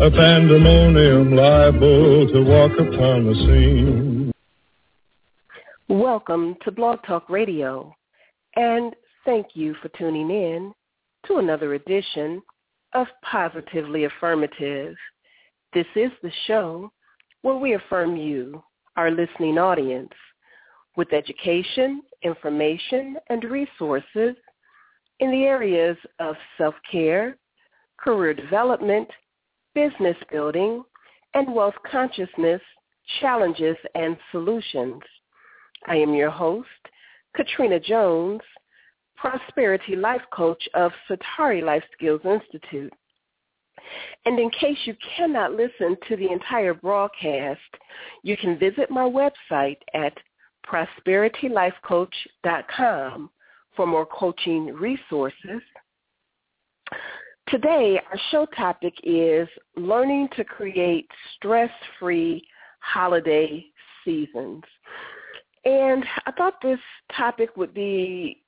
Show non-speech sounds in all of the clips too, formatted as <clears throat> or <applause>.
a pandemonium liable to walk upon the scene. Welcome to Blog Talk Radio, and thank you for tuning in to another edition of Positively Affirmative. This is the show where we affirm you, our listening audience, with education, information, and resources in the areas of self-care, career development, business building, and wealth consciousness challenges and solutions. I am your host, Katrina Jones, Prosperity Life Coach of Satari Life Skills Institute. And in case you cannot listen to the entire broadcast, you can visit my website at prosperitylifecoach.com for more coaching resources Today, our show topic is learning to create stress-free holiday seasons. And I thought this topic would be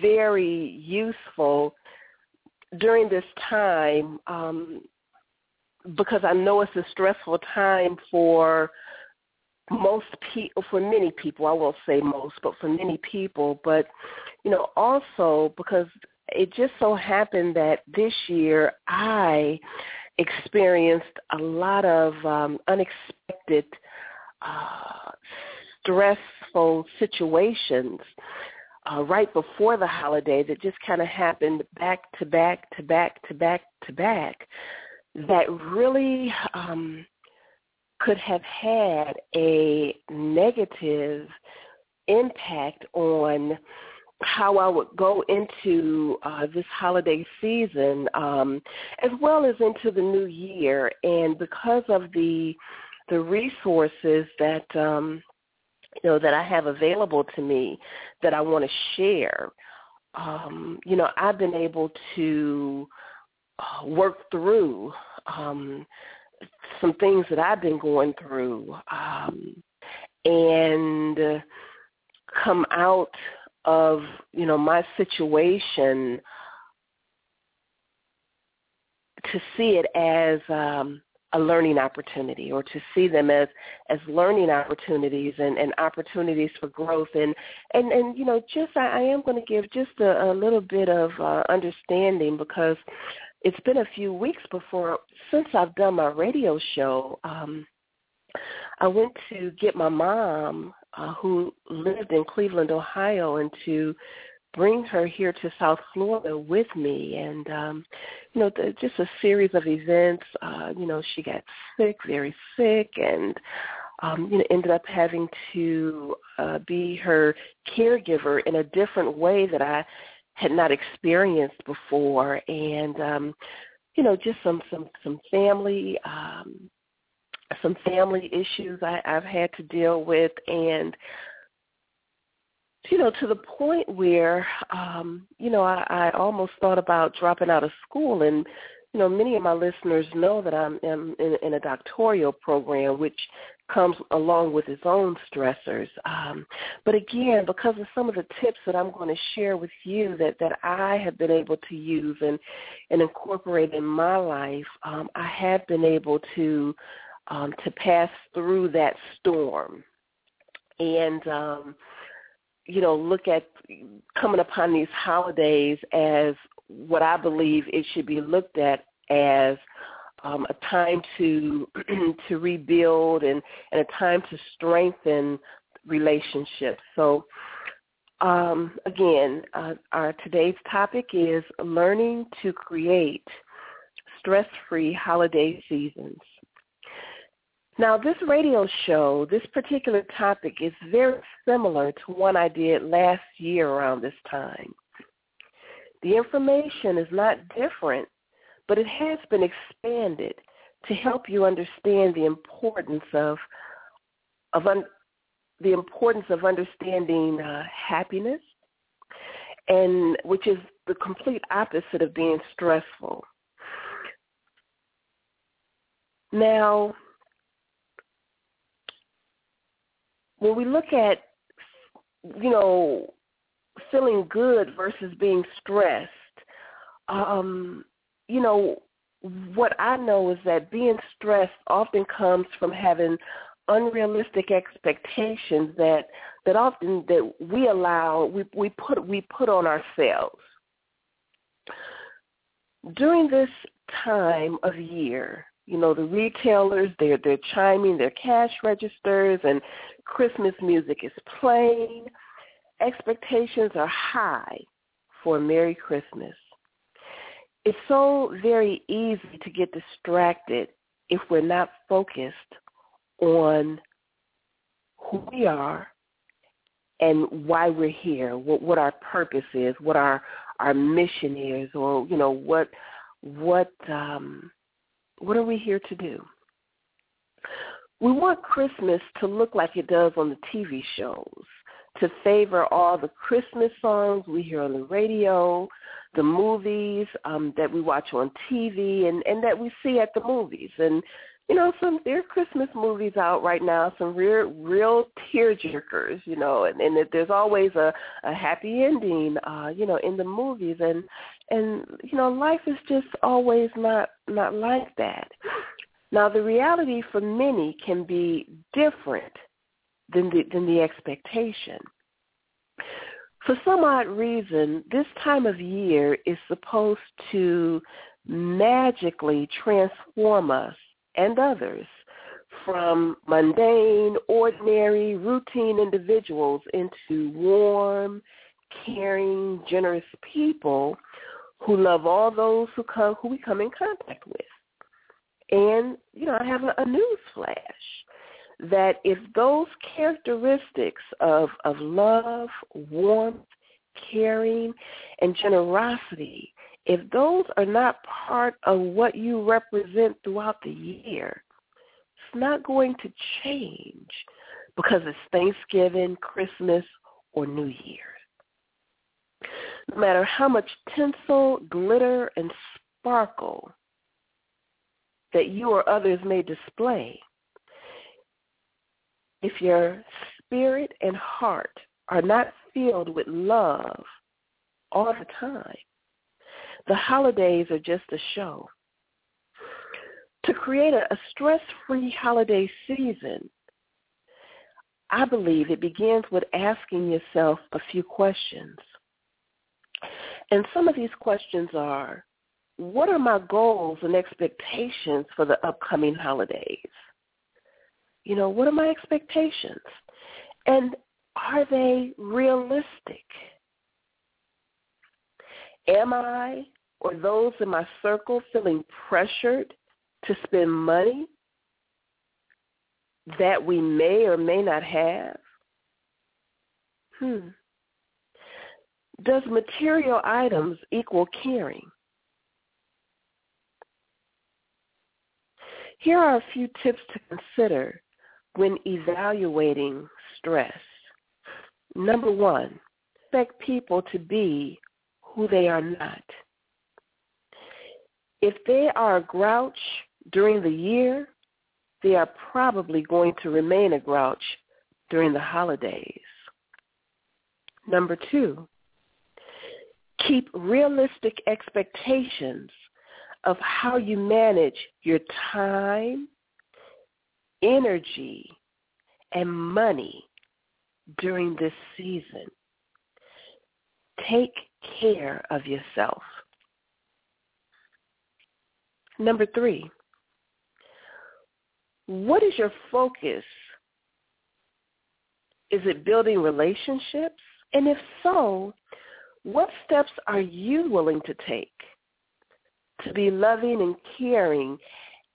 very useful during this time um, because I know it's a stressful time for most people, for many people, I won't say most, but for many people, but, you know, also because it just so happened that this year I experienced a lot of um, unexpected, uh, stressful situations uh, right before the holiday that just kind of happened back to back to back to back to back that really um, could have had a negative impact on how I would go into uh, this holiday season, um, as well as into the new year. And because of the the resources that um, you know that I have available to me, that I want to share, um, you know, I've been able to uh, work through um, some things that I've been going through, um, and come out of you know my situation to see it as um, a learning opportunity or to see them as as learning opportunities and, and opportunities for growth. And and and you know just I, I am going to give just a, a little bit of uh, understanding because it's been a few weeks before since I've done my radio show um I went to get my mom uh, who lived in Cleveland, Ohio, and to bring her here to South Florida with me. And, um, you know, the, just a series of events. Uh, you know, she got sick, very sick, and, um, you know, ended up having to uh, be her caregiver in a different way that I had not experienced before. And, um, you know, just some, some, some family, um, some family issues I, I've had to deal with, and you know, to the point where, um, you know, I, I almost thought about dropping out of school. And, you know, many of my listeners know that I'm in, in, a doctoral program, which comes along with its own stressors. Um, but again, because of some of the tips that I'm going to share with you that, that I have been able to use and, and incorporate in my life, um, I have been able to um, to pass through that storm and um, you know look at coming upon these holidays as what I believe it should be looked at as um, a time to <clears throat> to rebuild and, and a time to strengthen relationships. So um, again, uh, our today's topic is learning to create stress-free holiday seasons. Now, this radio show, this particular topic is very similar to one I did last year around this time. The information is not different, but it has been expanded to help you understand the importance of of un, the importance of understanding uh, happiness, and which is the complete opposite of being stressful. Now, when we look at, you know, feeling good versus being stressed, um, you know, what I know is that being stressed often comes from having unrealistic expectations that that often that we allow we we put we put on ourselves. During this time of year, you know, the retailers they're they're chiming their cash registers and Christmas music is playing. Expectations are high for Merry Christmas it's so very easy to get distracted if we're not focused on who we are and why we're here, what, what our purpose is, what our our mission is, or you know what what um, what are we here to do? We want Christmas to look like it does on the TV shows, to favor all the Christmas songs we hear on the radio, the movies um, that we watch on TV and, and that we see at the movies. And, you know, some there are Christmas movies out right now, some real real tear jerkers, you know, and, and there's always a, a happy ending, uh, you know, in the movies and and you know, life is just always not not like that. Now the reality for many can be different than the than the expectation. For some odd reason, this time of year is supposed to magically transform us and others from mundane, ordinary, routine individuals into warm, caring, generous people who love all those who come who we come in contact with. And, you know, I have a, a news flash that if those characteristics of, of love, warmth, caring, and generosity, if those are not part of what you represent throughout the year, it's not going to change because it's Thanksgiving, Christmas, or New Year's. No matter how much tinsel, glitter, and sparkle that you or others may display, if your spirit and heart are not filled with love all the time, the holidays are just a show. To create a, a stress-free holiday season, I believe it begins with asking yourself a few questions. And some of these questions are, what are my goals and expectations for the upcoming holidays? You know, what are my expectations? And are they realistic? Am I or those in my circle feeling pressured to spend money that we may or may not have? Hmm. Does material items equal caring? Here are a few tips to consider when evaluating stress. Number one, expect people to be who they are not. If they are a grouch during the year, they are probably going to remain a grouch during the holidays. Number two, keep realistic expectations of how you manage your time, energy and money during this season. Take care of yourself. Number three, what is your focus? Is it building relationships? And if so, what steps are you willing to take to be loving and caring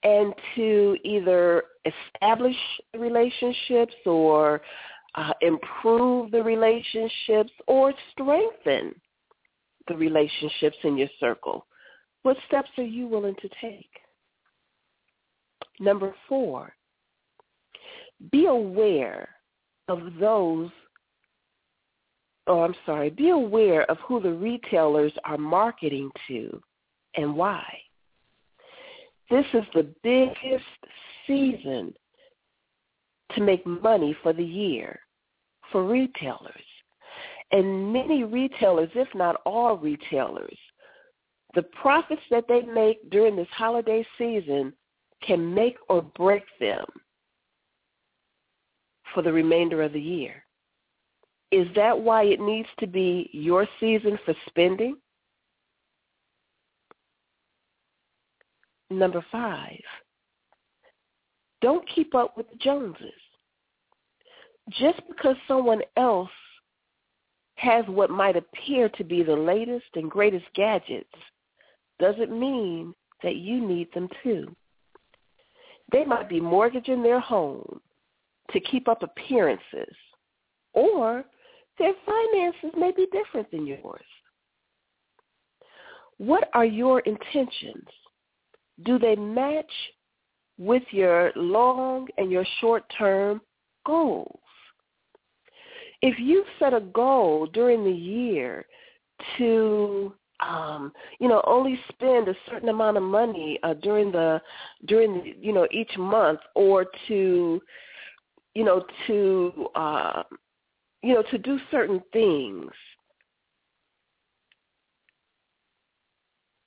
and to either establish relationships or uh, improve the relationships or strengthen the relationships in your circle. What steps are you willing to take? Number four, be aware of those, oh, I'm sorry, be aware of who the retailers are marketing to and why. This is the biggest season to make money for the year for retailers. And many retailers, if not all retailers, the profits that they make during this holiday season can make or break them for the remainder of the year. Is that why it needs to be your season for spending? Number five, don't keep up with the Joneses. Just because someone else has what might appear to be the latest and greatest gadgets doesn't mean that you need them too. They might be mortgaging their home to keep up appearances, or their finances may be different than yours. What are your intentions? Do they match with your long and your short-term goals? If you set a goal during the year to um, you know, only spend a certain amount of money uh, during the during the, you know each month, or to you know to uh, you know to do certain things.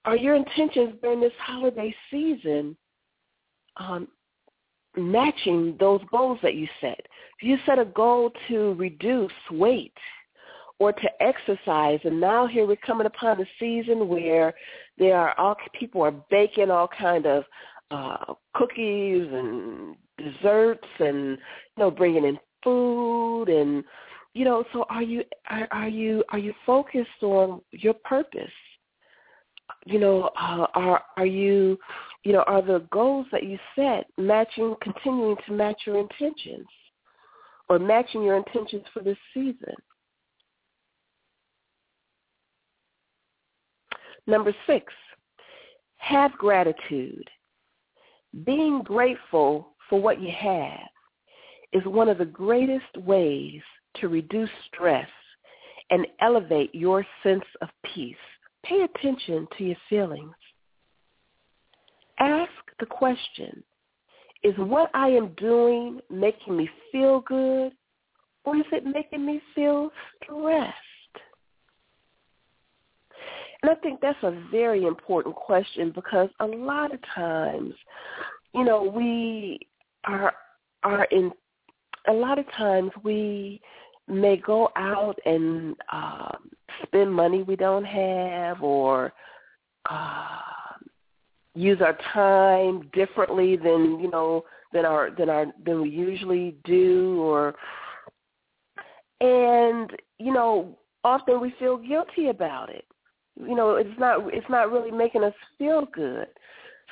Are your intentions during this holiday season um, matching those goals that you set? If you set a goal to reduce weight, or to exercise. And now here we're coming upon a season where there are all people are baking all kind of uh, cookies and desserts, and you know bringing in food and you know. So are you are, are you are you focused on your purpose? You know, uh, are are you you know are the goals that you set matching continuing to match your intentions or matching your intentions for this season? Number six, have gratitude. Being grateful for what you have is one of the greatest ways to reduce stress and elevate your sense of peace. Pay attention to your feelings. Ask the question, is what I am doing making me feel good or is it making me feel stressed? And I think that's a very important question because a lot of times, you know, we are are in a lot of times we may go out and uh, spend money we don't have or uh, use our time differently than you know than our than our than we usually do or and you know often we feel guilty about it. You know it's not it's not really making us feel good.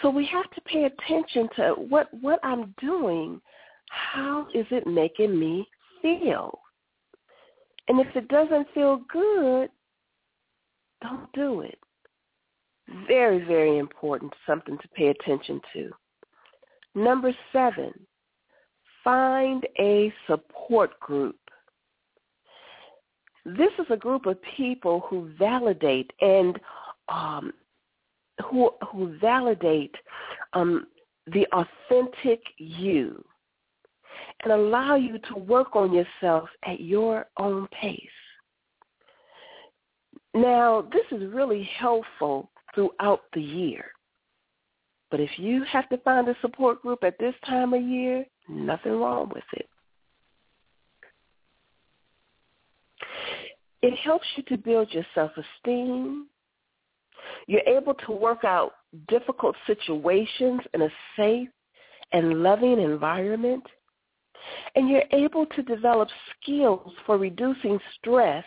So we have to pay attention to what what i'm doing. How is it making me feel? And if it doesn't feel good don't do it very very important something to pay attention to number seven find a support group this is a group of people who validate and um, who who validate um, the authentic you and allow you to work on yourself at your own pace. Now, this is really helpful throughout the year. But if you have to find a support group at this time of year, nothing wrong with it. It helps you to build your self-esteem. You're able to work out difficult situations in a safe and loving environment. And you're able to develop skills for reducing stress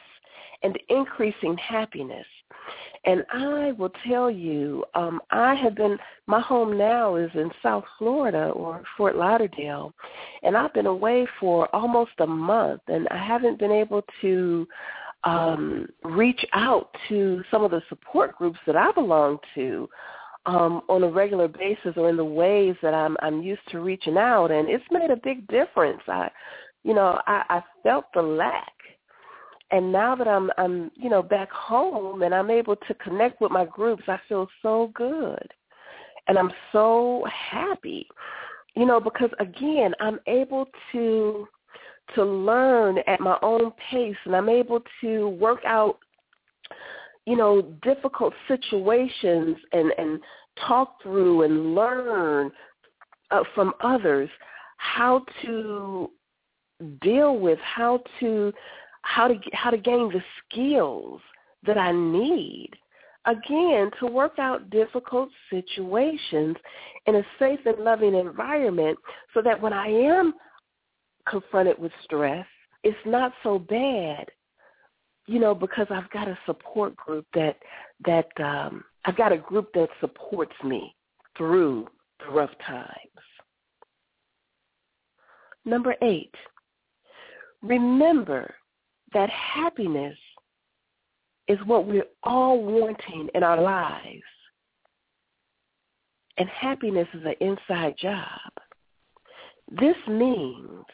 and increasing happiness. And I will tell you, um, I have been, my home now is in South Florida or Fort Lauderdale, and I've been away for almost a month, and I haven't been able to um, reach out to some of the support groups that I belong to um, on a regular basis or in the ways that I'm I'm used to reaching out, and it's made a big difference. I, you know, I, I felt the lack, and now that I'm I'm you know back home and I'm able to connect with my groups, I feel so good, and I'm so happy, you know, because again I'm able to to learn at my own pace, and I'm able to work out you know, difficult situations and, and talk through and learn uh, from others how to deal with how to how to how to gain the skills that I need again to work out difficult situations in a safe and loving environment so that when I am confronted with stress it's not so bad you know, because I've got a support group that that um, I've got a group that supports me through the rough times. Number eight, remember that happiness is what we're all wanting in our lives. And happiness is an inside job. This means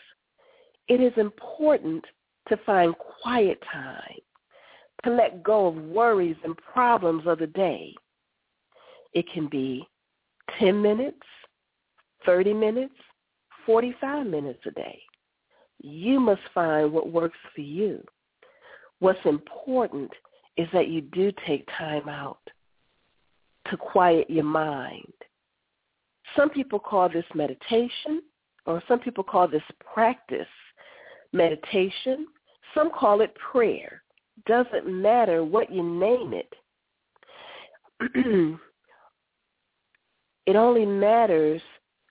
it is important to find quiet time, to let go of worries and problems of the day. It can be 10 minutes, 30 minutes, 45 minutes a day. You must find what works for you. What's important is that you do take time out to quiet your mind. Some people call this meditation, or some people call this practice meditation. Some call it prayer. Doesn't matter what you name it. <clears throat> it only matters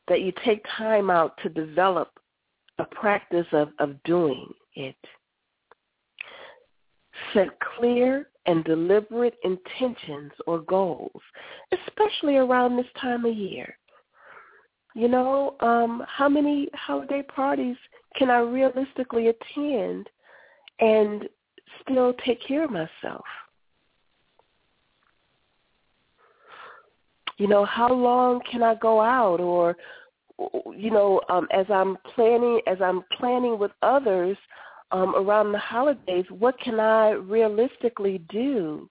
that you take time out to develop a practice of, of doing it. Set clear and deliberate intentions or goals, especially around this time of year. You know, um, how many holiday parties can I realistically attend and still take care of myself? You know, how long can I go out or you know, um, as I'm planning as I'm planning with others um, around the holidays, what can I realistically do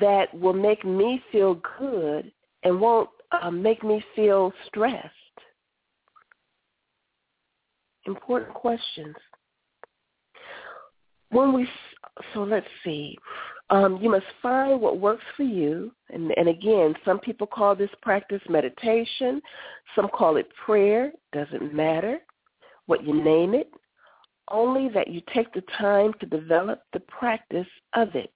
that will make me feel good and won't uh, make me feel stressed? Important questions. When we so let's see. Um, you must find what works for you. And, and again, some people call this practice meditation. Some call it prayer. Doesn't matter what you name it. Only that you take the time to develop the practice of it.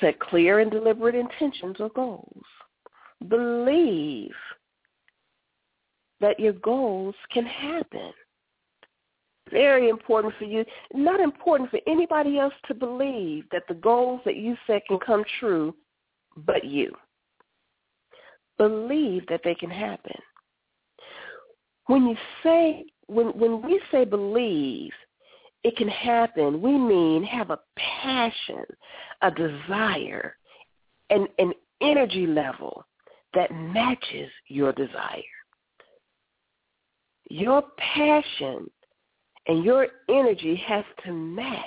Set clear and deliberate intentions or goals. Believe that your goals can happen very important for you, not important for anybody else to believe that the goals that you set can come true but you. Believe that they can happen. When you say when when we say believe it can happen, we mean have a passion, a desire, and an energy level that matches your desire. Your passion and your energy has to match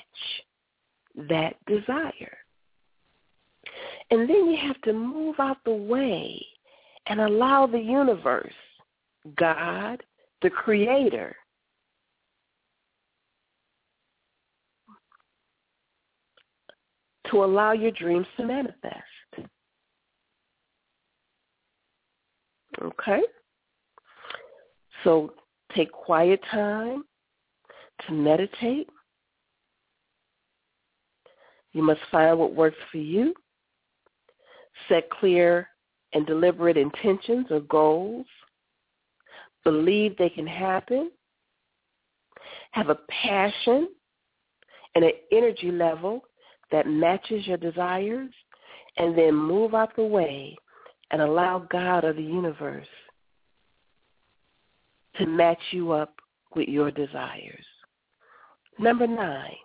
that desire. And then you have to move out the way and allow the universe, God, the creator, to allow your dreams to manifest. Okay? So take quiet time, to meditate. You must find what works for you. Set clear and deliberate intentions or goals. Believe they can happen. Have a passion and an energy level that matches your desires. And then move out the way and allow God of the universe to match you up with your desires. Number nine,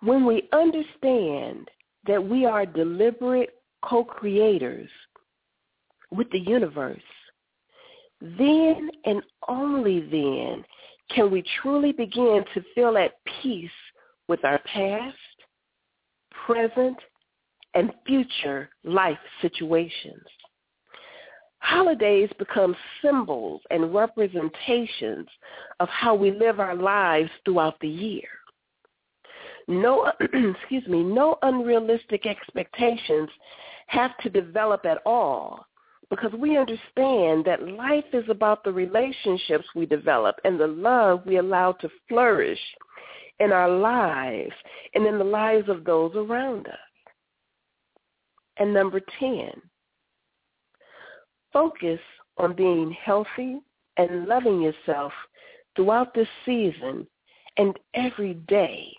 when we understand that we are deliberate co-creators with the universe, then and only then can we truly begin to feel at peace with our past, present, and future life situations. Holidays become symbols and representations of how we live our lives throughout the year. No, <clears throat> excuse me, no unrealistic expectations have to develop at all because we understand that life is about the relationships we develop and the love we allow to flourish in our lives and in the lives of those around us. And number 10, focus on being healthy and loving yourself throughout this season and every day.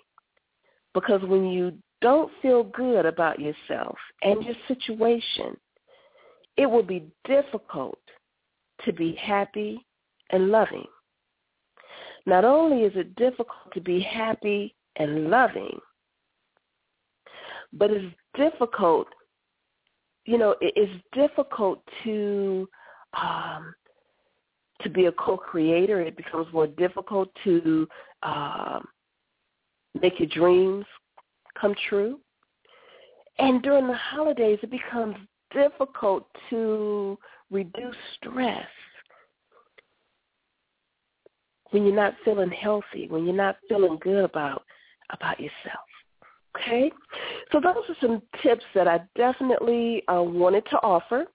Because when you don't feel good about yourself and your situation, it will be difficult to be happy and loving. Not only is it difficult to be happy and loving, but it's difficult, you know, it's difficult to um, to be a co-creator. It becomes more difficult to um, make your dreams come true. And during the holidays, it becomes difficult to reduce stress when you're not feeling healthy, when you're not feeling good about about yourself. Okay, so those are some tips that I definitely uh, wanted to offer,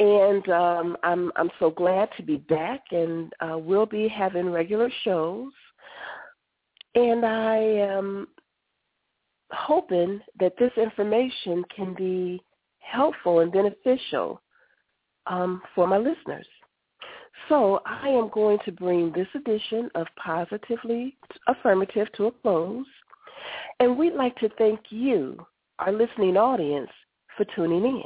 and um, I'm I'm so glad to be back, and uh, we'll be having regular shows, and I am hoping that this information can be helpful and beneficial um, for my listeners. So I am going to bring this edition of Positively Affirmative to a close. And we'd like to thank you, our listening audience, for tuning in.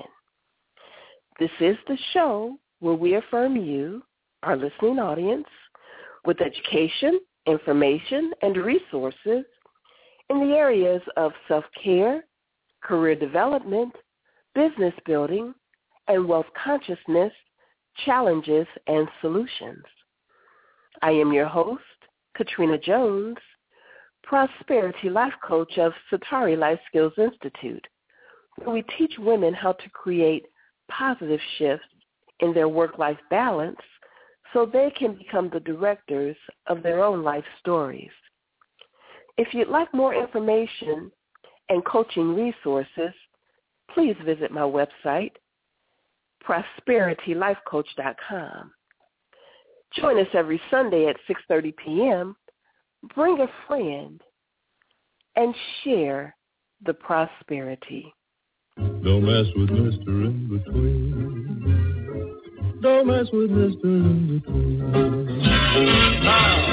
This is the show where we affirm you, our listening audience, with education, information, and resources in the areas of self-care, career development, business building, and wealth consciousness, challenges, and solutions. I am your host, Katrina Jones, Prosperity Life Coach of Satari Life Skills Institute, where we teach women how to create positive shifts in their work-life balance so they can become the directors of their own life stories. If you'd like more information and coaching resources, please visit my website, prosperitylifecoach.com. Join us every Sunday at 6.30 p.m bring a friend and share the prosperity. Don't mess with Mr. In Between. Don't mess with Mr. In Between. Now.